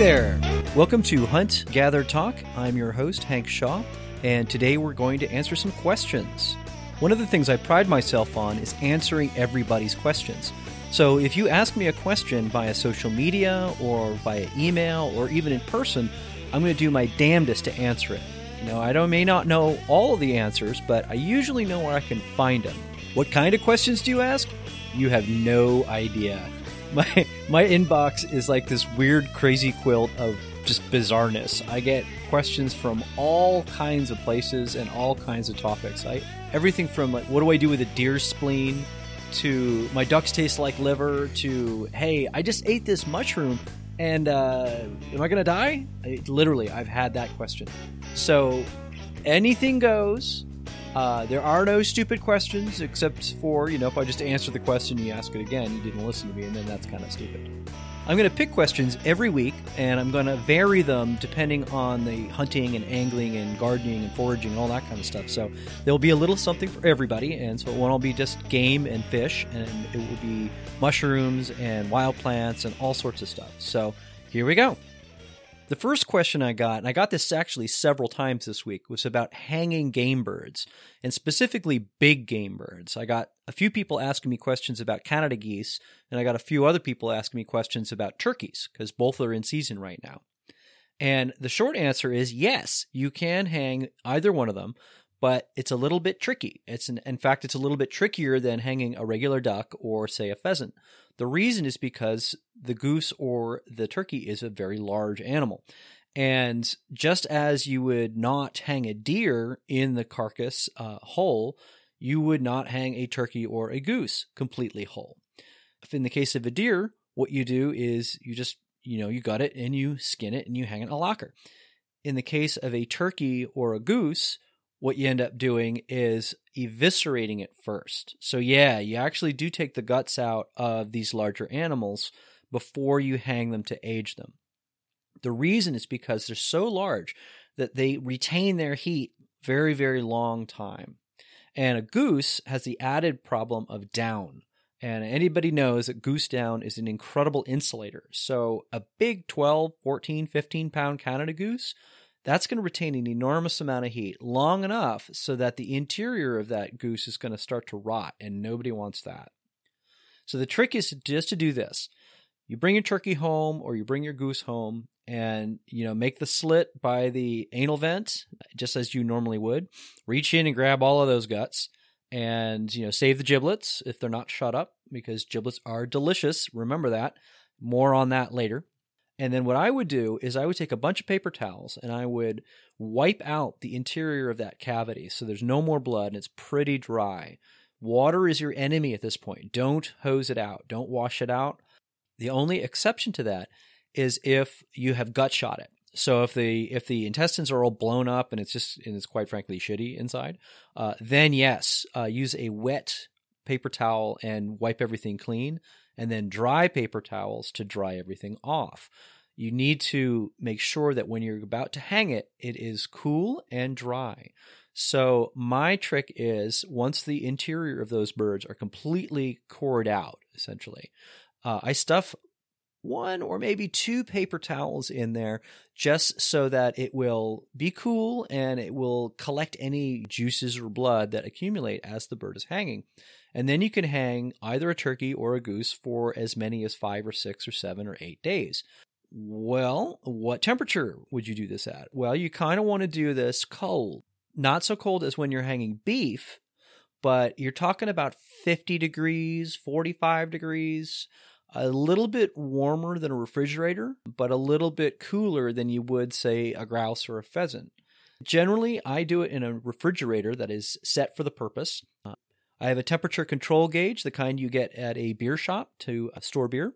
There! Welcome to Hunt Gather Talk. I'm your host, Hank Shaw, and today we're going to answer some questions. One of the things I pride myself on is answering everybody's questions. So if you ask me a question via social media or via email or even in person, I'm going to do my damnedest to answer it. You know, I don't, may not know all of the answers, but I usually know where I can find them. What kind of questions do you ask? You have no idea. My my inbox is like this weird crazy quilt of just bizarreness. I get questions from all kinds of places and all kinds of topics. I everything from like what do I do with a deer spleen to my ducks taste like liver to hey, I just ate this mushroom and uh, am I gonna die? I, literally, I've had that question. So anything goes. Uh, there are no stupid questions except for, you know, if I just answer the question, you ask it again, you didn't listen to me, and then that's kind of stupid. I'm going to pick questions every week, and I'm going to vary them depending on the hunting and angling and gardening and foraging and all that kind of stuff. So there'll be a little something for everybody, and so one won't all be just game and fish, and it will be mushrooms and wild plants and all sorts of stuff. So here we go. The first question I got, and I got this actually several times this week, was about hanging game birds, and specifically big game birds. I got a few people asking me questions about Canada geese, and I got a few other people asking me questions about turkeys, because both are in season right now. And the short answer is yes, you can hang either one of them, but it's a little bit tricky. It's an, in fact, it's a little bit trickier than hanging a regular duck or, say, a pheasant. The reason is because the goose or the turkey is a very large animal. And just as you would not hang a deer in the carcass uh, whole, you would not hang a turkey or a goose completely whole. If in the case of a deer, what you do is you just, you know, you gut it and you skin it and you hang it in a locker. In the case of a turkey or a goose, what you end up doing is eviscerating it first. So, yeah, you actually do take the guts out of these larger animals before you hang them to age them. The reason is because they're so large that they retain their heat very, very long time. And a goose has the added problem of down. And anybody knows that goose down is an incredible insulator. So a big 12, 14, 15 pound Canada goose that's going to retain an enormous amount of heat long enough so that the interior of that goose is going to start to rot, and nobody wants that. So the trick is just to do this. You bring your turkey home or you bring your goose home and you know make the slit by the anal vent just as you normally would. Reach in and grab all of those guts and you know save the giblets if they're not shut up because giblets are delicious. Remember that. More on that later. And then what I would do is I would take a bunch of paper towels and I would wipe out the interior of that cavity so there's no more blood and it's pretty dry. Water is your enemy at this point. Don't hose it out. Don't wash it out. The only exception to that is if you have gut shot it. So if the if the intestines are all blown up and it's just and it's quite frankly shitty inside, uh, then yes, uh, use a wet paper towel and wipe everything clean and then dry paper towels to dry everything off. You need to make sure that when you're about to hang it, it is cool and dry. So, my trick is once the interior of those birds are completely cored out, essentially, uh, I stuff one or maybe two paper towels in there just so that it will be cool and it will collect any juices or blood that accumulate as the bird is hanging. And then you can hang either a turkey or a goose for as many as five or six or seven or eight days. Well, what temperature would you do this at? Well, you kind of want to do this cold. Not so cold as when you're hanging beef, but you're talking about 50 degrees, 45 degrees, a little bit warmer than a refrigerator, but a little bit cooler than you would, say, a grouse or a pheasant. Generally, I do it in a refrigerator that is set for the purpose. Uh, I have a temperature control gauge, the kind you get at a beer shop to uh, store beer.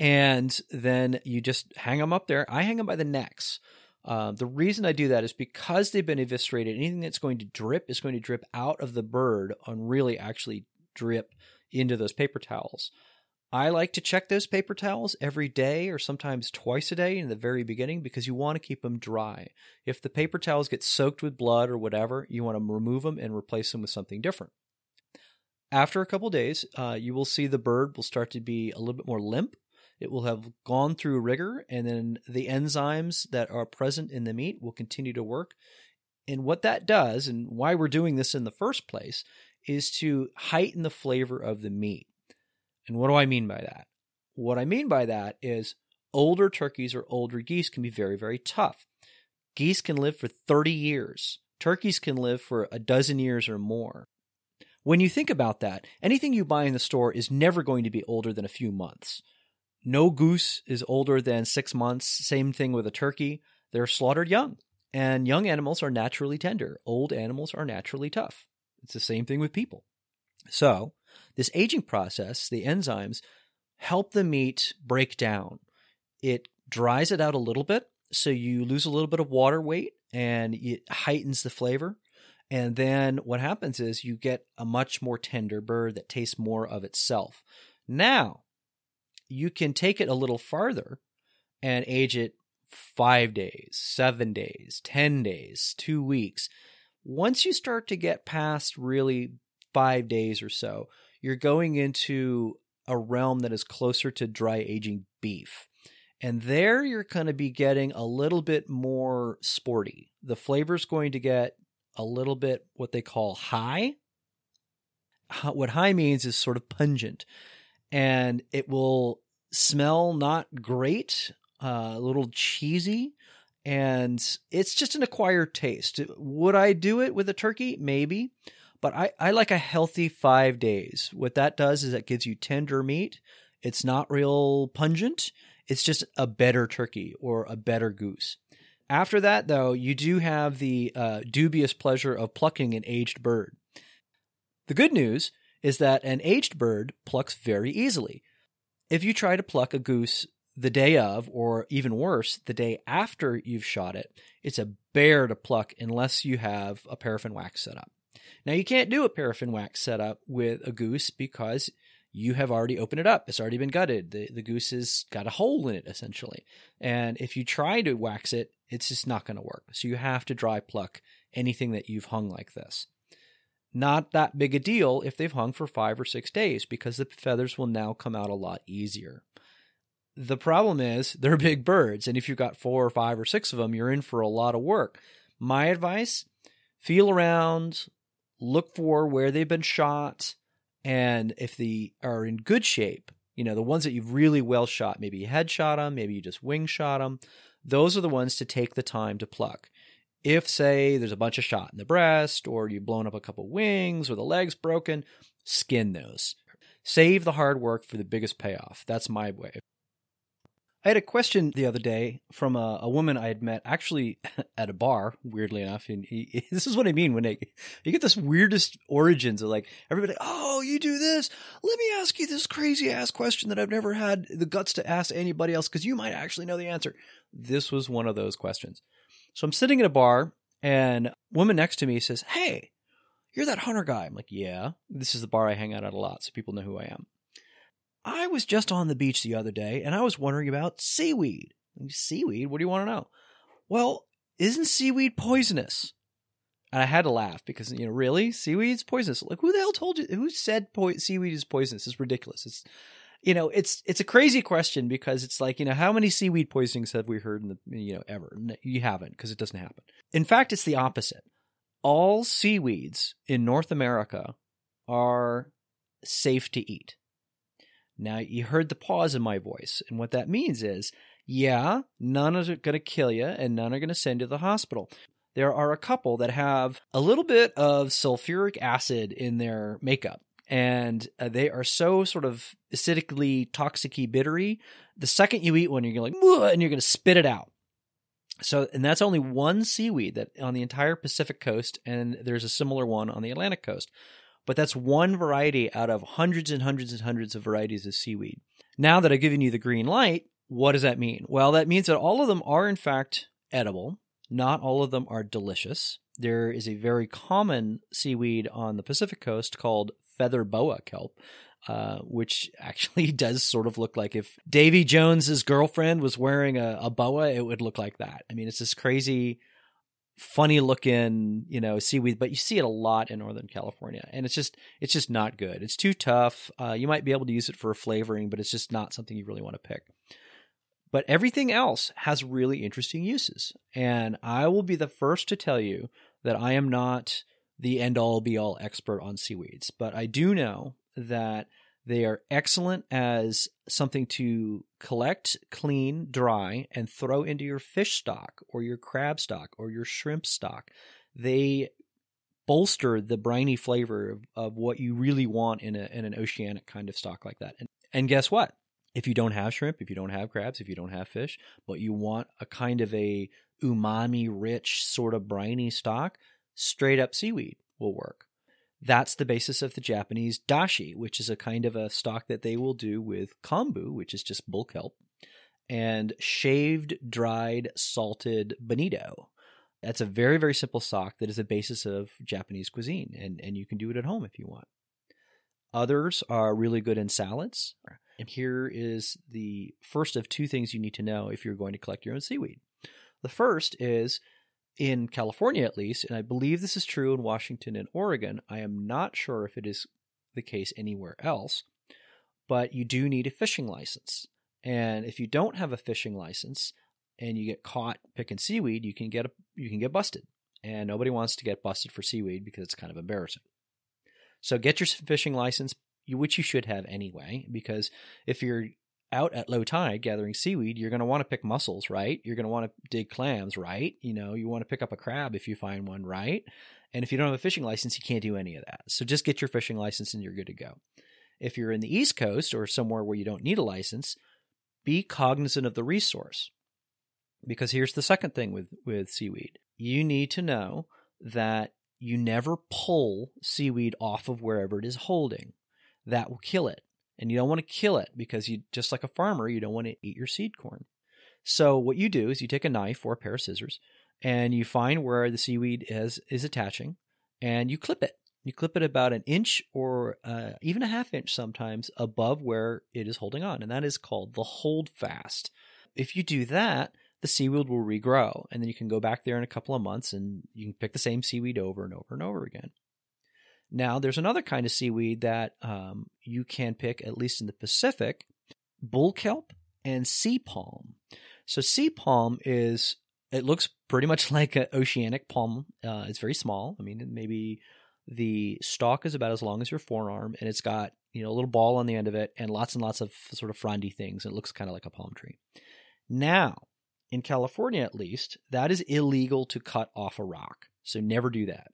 And then you just hang them up there. I hang them by the necks. Uh, the reason I do that is because they've been eviscerated. Anything that's going to drip is going to drip out of the bird and really actually drip into those paper towels. I like to check those paper towels every day or sometimes twice a day in the very beginning because you want to keep them dry. If the paper towels get soaked with blood or whatever, you want to remove them and replace them with something different. After a couple days, uh, you will see the bird will start to be a little bit more limp It will have gone through rigor, and then the enzymes that are present in the meat will continue to work. And what that does, and why we're doing this in the first place, is to heighten the flavor of the meat. And what do I mean by that? What I mean by that is older turkeys or older geese can be very, very tough. Geese can live for 30 years. Turkeys can live for a dozen years or more. When you think about that, anything you buy in the store is never going to be older than a few months. No goose is older than six months. Same thing with a turkey. They're slaughtered young. And young animals are naturally tender. Old animals are naturally tough. It's the same thing with people. So, this aging process, the enzymes, help the meat break down. It dries it out a little bit, so you lose a little bit of water weight and it heightens the flavor. And then what happens is you get a much more tender bird that tastes more of itself. Now, you can take it a little farther and age it five days, seven days, 10 days, two weeks. Once you start to get past really five days or so, you're going into a realm that is closer to dry aging beef. And there you're going to be getting a little bit more sporty. The flavor's going to get a little bit what they call high. What high means is sort of pungent. And it will smell not great, uh, a little cheesy, and it's just an acquired taste. Would I do it with a turkey? Maybe, but I, I like a healthy five days. What that does is it gives you tender meat. It's not real pungent. It's just a better turkey or a better goose. After that, though, you do have the uh, dubious pleasure of plucking an aged bird. The good news is that an aged bird plucks very easily. If you try to pluck a goose the day of, or even worse, the day after you've shot it, it's a bear to pluck unless you have a paraffin wax setup. Now, you can't do a paraffin wax setup with a goose because you have already opened it up. It's already been gutted. The, the goose has got a hole in it, essentially. And if you try to wax it, it's just not going to work. So you have to dry pluck anything that you've hung like this not that big a deal if they've hung for five or six days because the feathers will now come out a lot easier. The problem is they're big birds, and if you've got four or five or six of them, you're in for a lot of work. My advice feel around, look for where they've been shot, and if they are in good shape, you know, the ones that you've really well shot, maybe you head shot them, maybe you just wing shot them, those are the ones to take the time to pluck. If, say, there's a bunch of shot in the breast, or you've blown up a couple wings, or the leg's broken, skin those. Save the hard work for the biggest payoff. That's my way. I had a question the other day from a, a woman I had met actually at a bar, weirdly enough. And he, this is what I mean when they, you get this weirdest origins of like everybody, oh, you do this. Let me ask you this crazy ass question that I've never had the guts to ask anybody else because you might actually know the answer. This was one of those questions. So I'm sitting at a bar and woman next to me says, Hey, you're that hunter guy. I'm like, Yeah. This is the bar I hang out at a lot, so people know who I am. I was just on the beach the other day and I was wondering about seaweed. Seaweed? What do you want to know? Well, isn't seaweed poisonous? And I had to laugh because, you know, really? Seaweed's poisonous. Like, who the hell told you? Who said po- seaweed is poisonous? It's ridiculous. It's you know, it's it's a crazy question because it's like, you know, how many seaweed poisonings have we heard in the you know ever? You haven't because it doesn't happen. In fact, it's the opposite. All seaweeds in North America are safe to eat. Now, you heard the pause in my voice, and what that means is, yeah, none are going to kill you and none are going to send you to the hospital. There are a couple that have a little bit of sulfuric acid in their makeup and uh, they are so sort of acidically, toxicy, bittery. The second you eat one, you're going like, and you're going to spit it out. So, and that's only one seaweed that on the entire Pacific coast, and there's a similar one on the Atlantic coast. But that's one variety out of hundreds and hundreds and hundreds of varieties of seaweed. Now that I've given you the green light, what does that mean? Well, that means that all of them are in fact edible. Not all of them are delicious. There is a very common seaweed on the Pacific coast called feather boa kelp, uh, which actually does sort of look like if Davy Jones's girlfriend was wearing a, a boa, it would look like that. I mean, it's this crazy funny looking, you know, seaweed, but you see it a lot in Northern California, and it's just it's just not good. It's too tough. Uh, you might be able to use it for flavoring, but it's just not something you really want to pick. But everything else has really interesting uses, and I will be the first to tell you that I am not the end all be all expert on seaweeds, but I do know that they are excellent as something to collect, clean, dry, and throw into your fish stock or your crab stock or your shrimp stock. They bolster the briny flavor of, of what you really want in, a, in an oceanic kind of stock like that. And, and guess what? If you don't have shrimp, if you don't have crabs, if you don't have fish, but you want a kind of a umami rich sort of briny stock, straight up seaweed will work. That's the basis of the Japanese dashi, which is a kind of a stock that they will do with kombu, which is just bull kelp, and shaved, dried, salted bonito. That's a very, very simple stock that is a basis of Japanese cuisine, and, and you can do it at home if you want. Others are really good in salads. And here is the first of two things you need to know if you're going to collect your own seaweed. The first is in California at least, and I believe this is true in Washington and Oregon. I am not sure if it is the case anywhere else, but you do need a fishing license. And if you don't have a fishing license and you get caught picking seaweed, you can get a, you can get busted. And nobody wants to get busted for seaweed because it's kind of embarrassing. So get your fishing license, which you should have anyway, because if you're out at low tide gathering seaweed, you're going to want to pick mussels, right? You're going to want to dig clams, right? You know, you want to pick up a crab if you find one, right? And if you don't have a fishing license, you can't do any of that. So just get your fishing license and you're good to go. If you're in the East Coast or somewhere where you don't need a license, be cognizant of the resource. Because here's the second thing with, with seaweed you need to know that you never pull seaweed off of wherever it is holding. That will kill it and you don't want to kill it because you just like a farmer, you don't want to eat your seed corn. So what you do is you take a knife or a pair of scissors and you find where the seaweed is is attaching and you clip it. You clip it about an inch or uh, even a half inch sometimes above where it is holding on, and that is called the hold fast. If you do that, the seaweed will regrow, and then you can go back there in a couple of months and you can pick the same seaweed over and over and over again. Now, there's another kind of seaweed that um, you can pick, at least in the Pacific bull kelp and sea palm. So, sea palm is, it looks pretty much like an oceanic palm. Uh, it's very small. I mean, maybe the stalk is about as long as your forearm, and it's got, you know, a little ball on the end of it and lots and lots of sort of frondy things. It looks kind of like a palm tree. Now, in California at least, that is illegal to cut off a rock. So never do that.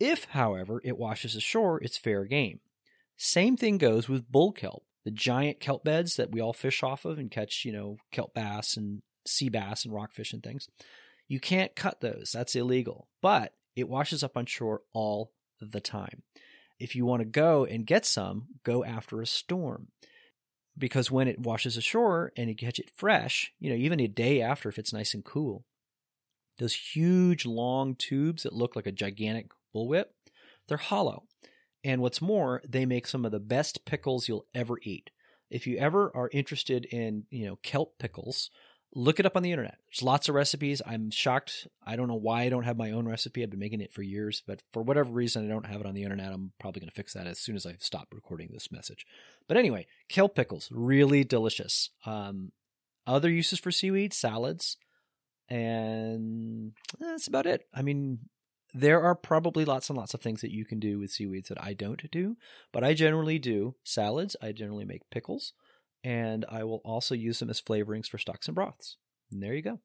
If, however, it washes ashore, it's fair game. Same thing goes with bull kelp, the giant kelp beds that we all fish off of and catch, you know, kelp bass and sea bass and rockfish and things. You can't cut those. That's illegal. But it washes up on shore all the time. If you want to go and get some, go after a storm. Because when it washes ashore and you catch it fresh, you know, even a day after if it's nice and cool, those huge long tubes that look like a gigantic bullwhip, they're hollow. And what's more, they make some of the best pickles you'll ever eat. If you ever are interested in, you know, kelp pickles, look it up on the internet. There's lots of recipes. I'm shocked. I don't know why I don't have my own recipe. I've been making it for years, but for whatever reason, I don't have it on the internet. I'm probably going to fix that as soon as I stop recording this message. But anyway, kelp pickles, really delicious. Um, other uses for seaweed, salads, and that's about it. I mean, there are probably lots and lots of things that you can do with seaweeds that I don't do, but I generally do salads. I generally make pickles, and I will also use them as flavorings for stocks and broths. And there you go.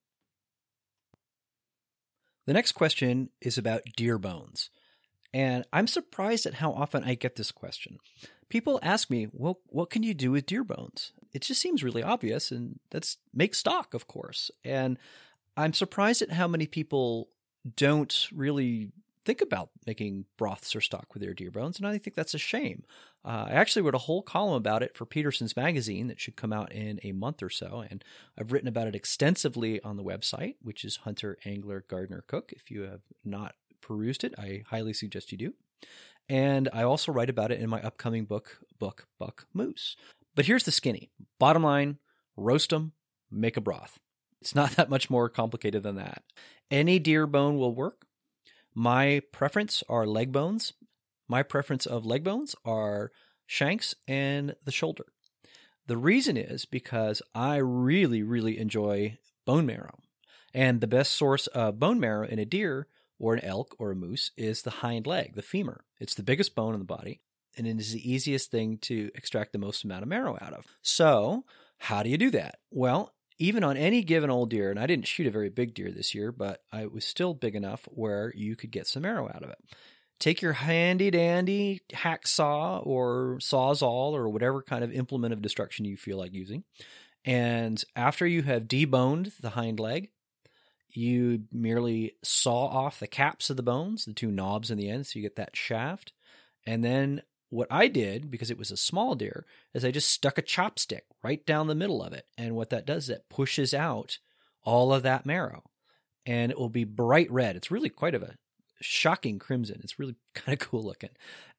The next question is about deer bones. And I'm surprised at how often I get this question. People ask me, well, what can you do with deer bones? It just seems really obvious, and that's make stock, of course. And I'm surprised at how many people don't really think about making broths or stock with their deer bones, and I think that's a shame. Uh, I actually wrote a whole column about it for Petersen's magazine that should come out in a month or so, and I've written about it extensively on the website, which is Hunter Angler Gardener Cook. If you have not perused it, I highly suggest you do. And I also write about it in my upcoming book, Book Buck Moose. But here's the skinny. Bottom line, roast them, make a broth. It's not that much more complicated than that. Any deer bone will work. My preference are leg bones. My preference of leg bones are shanks and the shoulder. The reason is because I really, really enjoy bone marrow. And the best source of bone marrow in a deer or an elk or a moose is the hind leg, the femur. It's the biggest bone in the body, and it is the easiest thing to extract the most amount of marrow out of. So, how do you do that? Well, even on any given old deer, and I didn't shoot a very big deer this year, but I was still big enough where you could get some marrow out of it. Take your handy dandy hacksaw or sawzall or whatever kind of implement of destruction you feel like using. And after you have deboned the hind leg, you merely saw off the caps of the bones, the two knobs in the end, so you get that shaft. And then what I did, because it was a small deer, is I just stuck a chopstick right down the middle of it. And what that does is it pushes out all of that marrow. And it will be bright red. It's really quite of a shocking crimson. It's really kind of cool looking.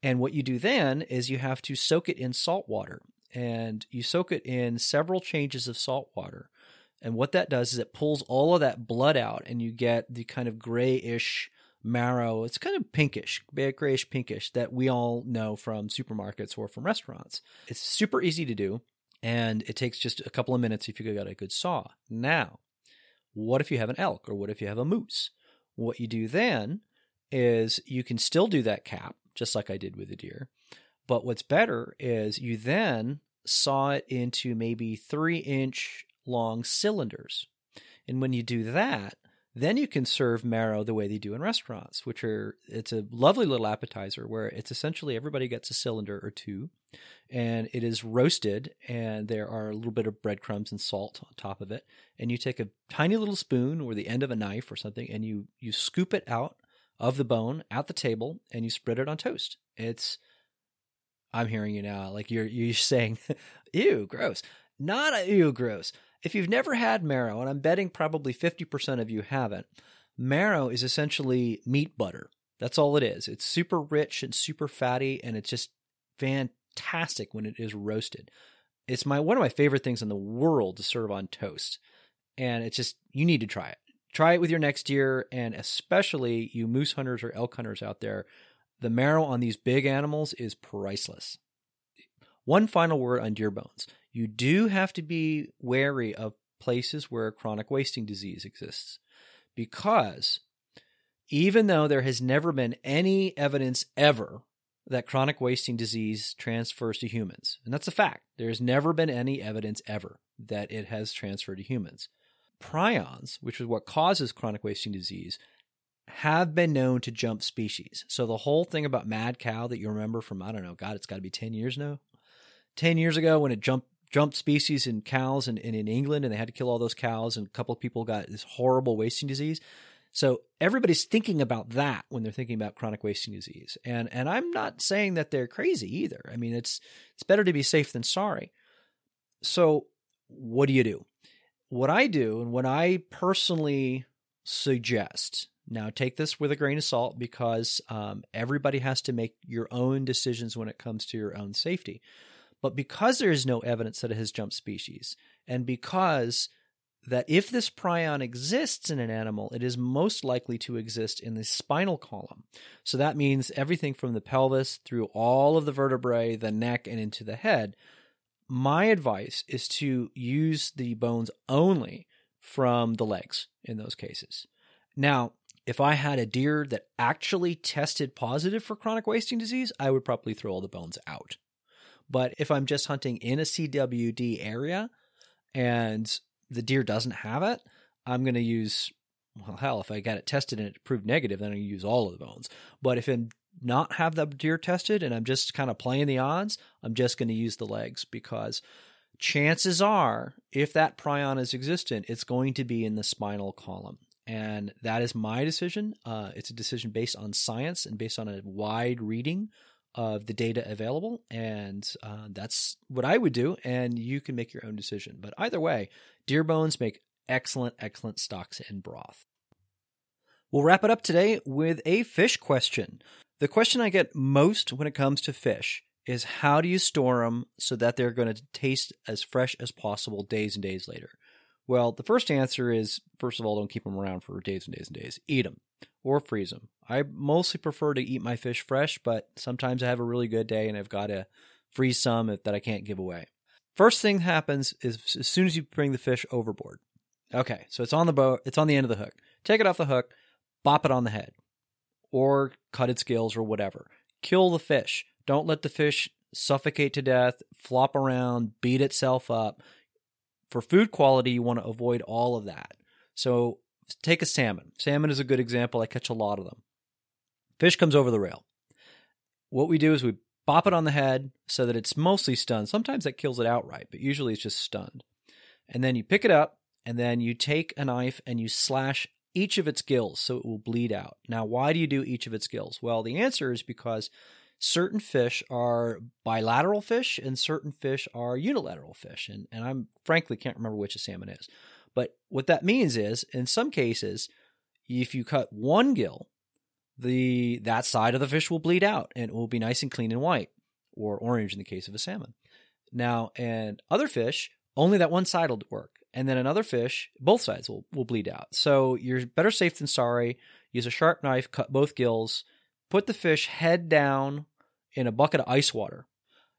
And what you do then is you have to soak it in salt water. And you soak it in several changes of salt water and what that does is it pulls all of that blood out and you get the kind of grayish marrow. It's kind of pinkish, grayish pinkish that we all know from supermarkets or from restaurants. It's super easy to do and it takes just a couple of minutes if you got a good saw. Now, what if you have an elk or what if you have a moose? What you do then is you can still do that cap just like I did with the deer. But what's better is you then saw it into maybe three inch long cylinders. And when you do that, then you can serve marrow the way they do in restaurants, which are it's a lovely little appetizer where it's essentially everybody gets a cylinder or two and it is roasted and there are a little bit of breadcrumbs and salt on top of it and you take a tiny little spoon or the end of a knife or something and you you scoop it out of the bone at the table and you spread it on toast. It's I'm hearing you now like you're you're saying ew gross. Not a ew gross. If you've never had marrow, and I'm betting probably 50% of you haven't, marrow is essentially meat butter. That's all it is. It's super rich and super fatty, and it's just fantastic when it is roasted. It's my one of my favorite things in the world to serve on toast. And it's just you need to try it. Try it with your next deer, and especially you moose hunters or elk hunters out there. The marrow on these big animals is priceless. One final word on deer bones. You do have to be wary of places where chronic wasting disease exists because even though there has never been any evidence ever that chronic wasting disease transfers to humans, and that's a fact, there's never been any evidence ever that it has transferred to humans. Prions, which is what causes chronic wasting disease, have been known to jump species. So the whole thing about mad cow that you remember from I don't know, God, it's got to be 10 years now 10 years ago when it jumped jumped species in cows and, and, in England and they had to kill all those cows and a couple of people got this horrible wasting disease. So everybody's thinking about that when they're thinking about chronic wasting disease. And and I'm not saying that they're crazy either. I mean it's it's better to be safe than sorry. So what do you do? What I do and what I personally suggest now, take this with a grain of salt because um, everybody has to make your own decisions when it comes to your own safety. But because there is no evidence that it has jumped species, and because that if this prion exists in an animal, it is most likely to exist in the spinal column. So that means everything from the pelvis through all of the vertebrae, the neck, and into the head. My advice is to use the bones only from the legs in those cases. Now, if I had a deer that actually tested positive for chronic wasting disease, I would probably throw all the bones out. But if I'm just hunting in a CWD area and the deer doesn't have it, I'm going to use, well, hell, if I got it tested and it proved negative, then I'm going to use all of the bones. But if I'm not have the deer tested and I'm just kind of playing the odds, I'm just going to use the legs because chances are, if that prion is existent, it's going to be in the spinal column. And that is my decision. Uh, it's a decision based on science and based on a wide reading of the data available. And uh, that's what I would do. And you can make your own decision. But either way, deer bones make excellent, excellent stocks and broth. We'll wrap it up today with a fish question. The question I get most when it comes to fish is how do you store them so that they're going to taste as fresh as possible days and days later? Well, the first answer is first of all, don't keep them around for days and days and days. Eat them or freeze them. I mostly prefer to eat my fish fresh, but sometimes I have a really good day and I've got to freeze some that I can't give away. First thing happens is as soon as you bring the fish overboard. Okay, so it's on the boat, it's on the end of the hook. Take it off the hook, bop it on the head, or cut its gills or whatever. Kill the fish. Don't let the fish suffocate to death, flop around, beat itself up. For food quality, you want to avoid all of that. So take a salmon. Salmon is a good example. I catch a lot of them. Fish comes over the rail. What we do is we bop it on the head so that it's mostly stunned. Sometimes that kills it outright, but usually it's just stunned. And then you pick it up and then you take a knife and you slash each of its gills so it will bleed out. Now, why do you do each of its gills? Well, the answer is because certain fish are bilateral fish and certain fish are unilateral fish. And, and I'm frankly can't remember which a salmon is. But what that means is, in some cases, if you cut one gill, the that side of the fish will bleed out and it will be nice and clean and white, or orange in the case of a salmon. Now, and other fish, only that one side will work. And then another fish, both sides will, will bleed out. So you're better safe than sorry. Use a sharp knife, cut both gills, put the fish head down in a bucket of ice water.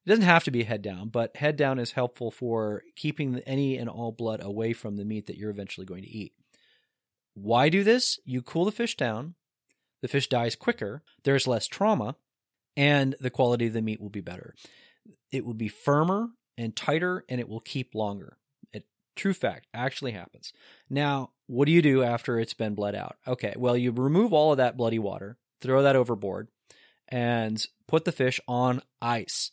It doesn't have to be head down, but head down is helpful for keeping any and all blood away from the meat that you're eventually going to eat. Why do this? You cool the fish down, the fish dies quicker, there's less trauma, and the quality of the meat will be better. It will be firmer and tighter, and it will keep longer. It, true fact, actually happens. Now, what do you do after it's been bled out? Okay, well, you remove all of that bloody water, throw that overboard, and put the fish on ice,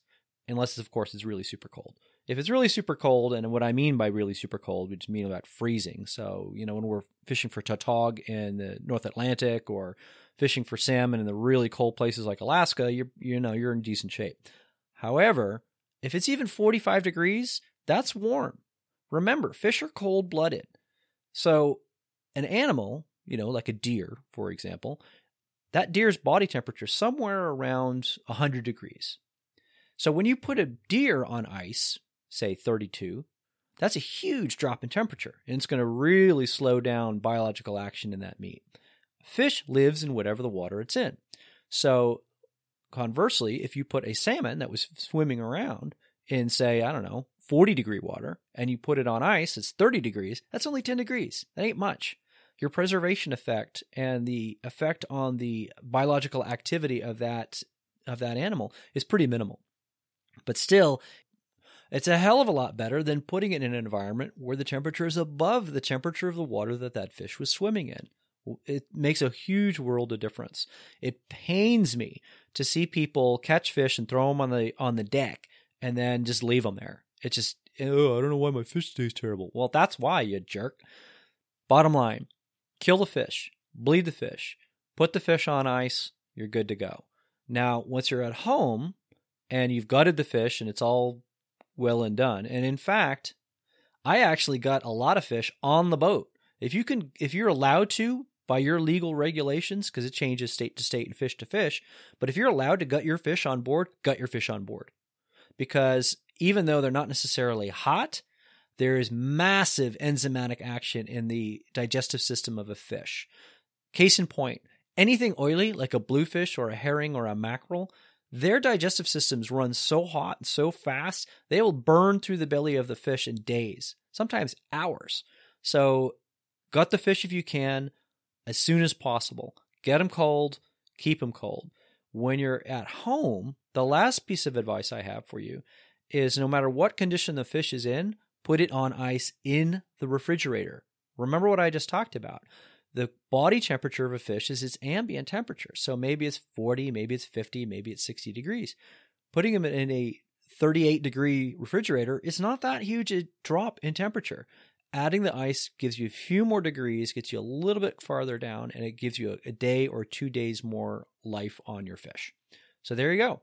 unless, of course, it's really super cold. If it's really super cold, and what I mean by really super cold, we just mean about freezing. So, you know, when we're fishing for tautog in the North Atlantic or fishing for salmon in the really cold places like Alaska, you're you know, you're in decent shape. However, if it's even 45 degrees, that's warm. Remember, fish are cold blooded. So, an animal, you know, like a deer, for example, that deer's body temperature is somewhere around 100 degrees. So when you put a deer on ice, say 32, that's a huge drop in temperature, and it's going to really slow down biological action in that meat. Fish lives in whatever the water it's in. So conversely, if you put a salmon that was swimming around in, say, I don't know, 40 degree water, and you put it on ice, it's 30 degrees, that's only 10 degrees. That ain't much your preservation effect and the effect on the biological activity of that of that animal is pretty minimal. But still, it's a hell of a lot better than putting it in an environment where the temperature is above the temperature of the water that that fish was swimming in. It makes a huge world of difference. It pains me to see people catch fish and throw them on the on the deck and then just leave them there. It just oh, I don't know why my fish tastes terrible. Well, that's why you jerk. Bottom line, kill the fish, bleed the fish, put the fish on ice, you're good to go. Now, once you're at home and you've gutted the fish and it's all well and done, and in fact, I actually got a lot of fish on the boat. If you can, if you're allowed to by your legal regulations, because it changes state to state and fish to fish, but if you're allowed to gut your fish on board, gut your fish on board. Because even though they're not necessarily hot, there is massive enzymatic action in the digestive system of a fish. Case in point, anything oily like a bluefish or a herring or a mackerel, their digestive systems run so hot and so fast, they will burn through the belly of the fish in days, sometimes hours. So, gut the fish if you can as soon as possible. Get them cold, keep them cold. When you're at home, the last piece of advice I have for you is no matter what condition the fish is in, put it on ice in the refrigerator. Remember what I just talked about. The body temperature of a fish is its ambient temperature. So maybe it's 40, maybe it's 50, maybe it's 60 degrees. Putting them in a 38 degree refrigerator is not that huge a drop in temperature. Adding the ice gives you a few more degrees, gets you a little bit farther down, and it gives you a, day or two days more life on your fish. So there you go.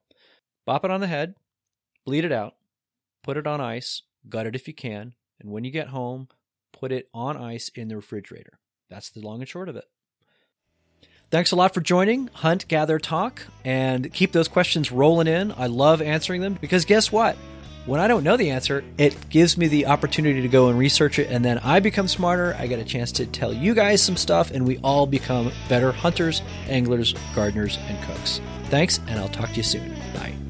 Bop it on the head, bleed it out, put it on ice, gut it if you can, and when you get home, put it on ice in the refrigerator. That's the long and short of it. Thanks a lot for joining Hunt, Gather, Talk, and keep those questions rolling in. I love answering them because guess what? When I don't know the answer, it gives me the opportunity to go and research it, and then I become smarter. I get a chance to tell you guys some stuff, and we all become better hunters, anglers, gardeners, and cooks. Thanks, and I'll talk to you soon. Bye.